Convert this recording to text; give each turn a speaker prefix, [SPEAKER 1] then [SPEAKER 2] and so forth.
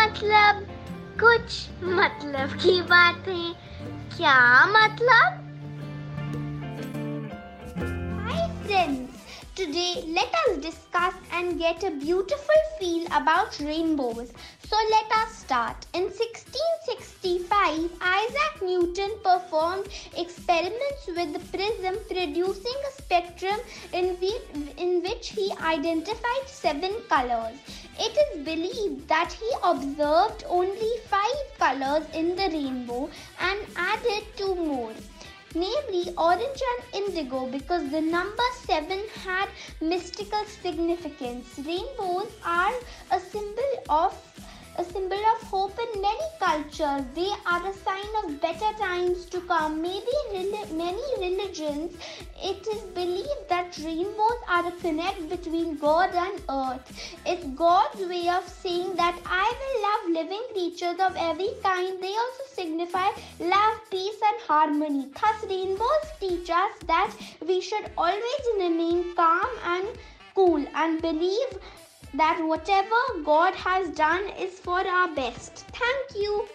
[SPEAKER 1] मतलब कुछ मतलब की बातें क्या मतलब
[SPEAKER 2] Hi friends, today let us discuss and get a beautiful feel about rainbows. So let us start. In 1665, Isaac Newton performed experiments with the prism producing a spectrum in, we- in which he identified seven colors. It is believed that he observed only five colors in the rainbow and added two more namely orange and indigo because the number 7 had mystical significance. Rainbows are a symbol of a symbol of hope in many cultures. They are a sign of better times to come. Maybe many religions it is believed that rainbows are a connect between god and earth. It's god's way of saying that i will love living creatures of every kind. They also signify love peace and harmony. Thus rainbows teach us that we should always remain calm and cool and believe that whatever god has done is for our best. Thank you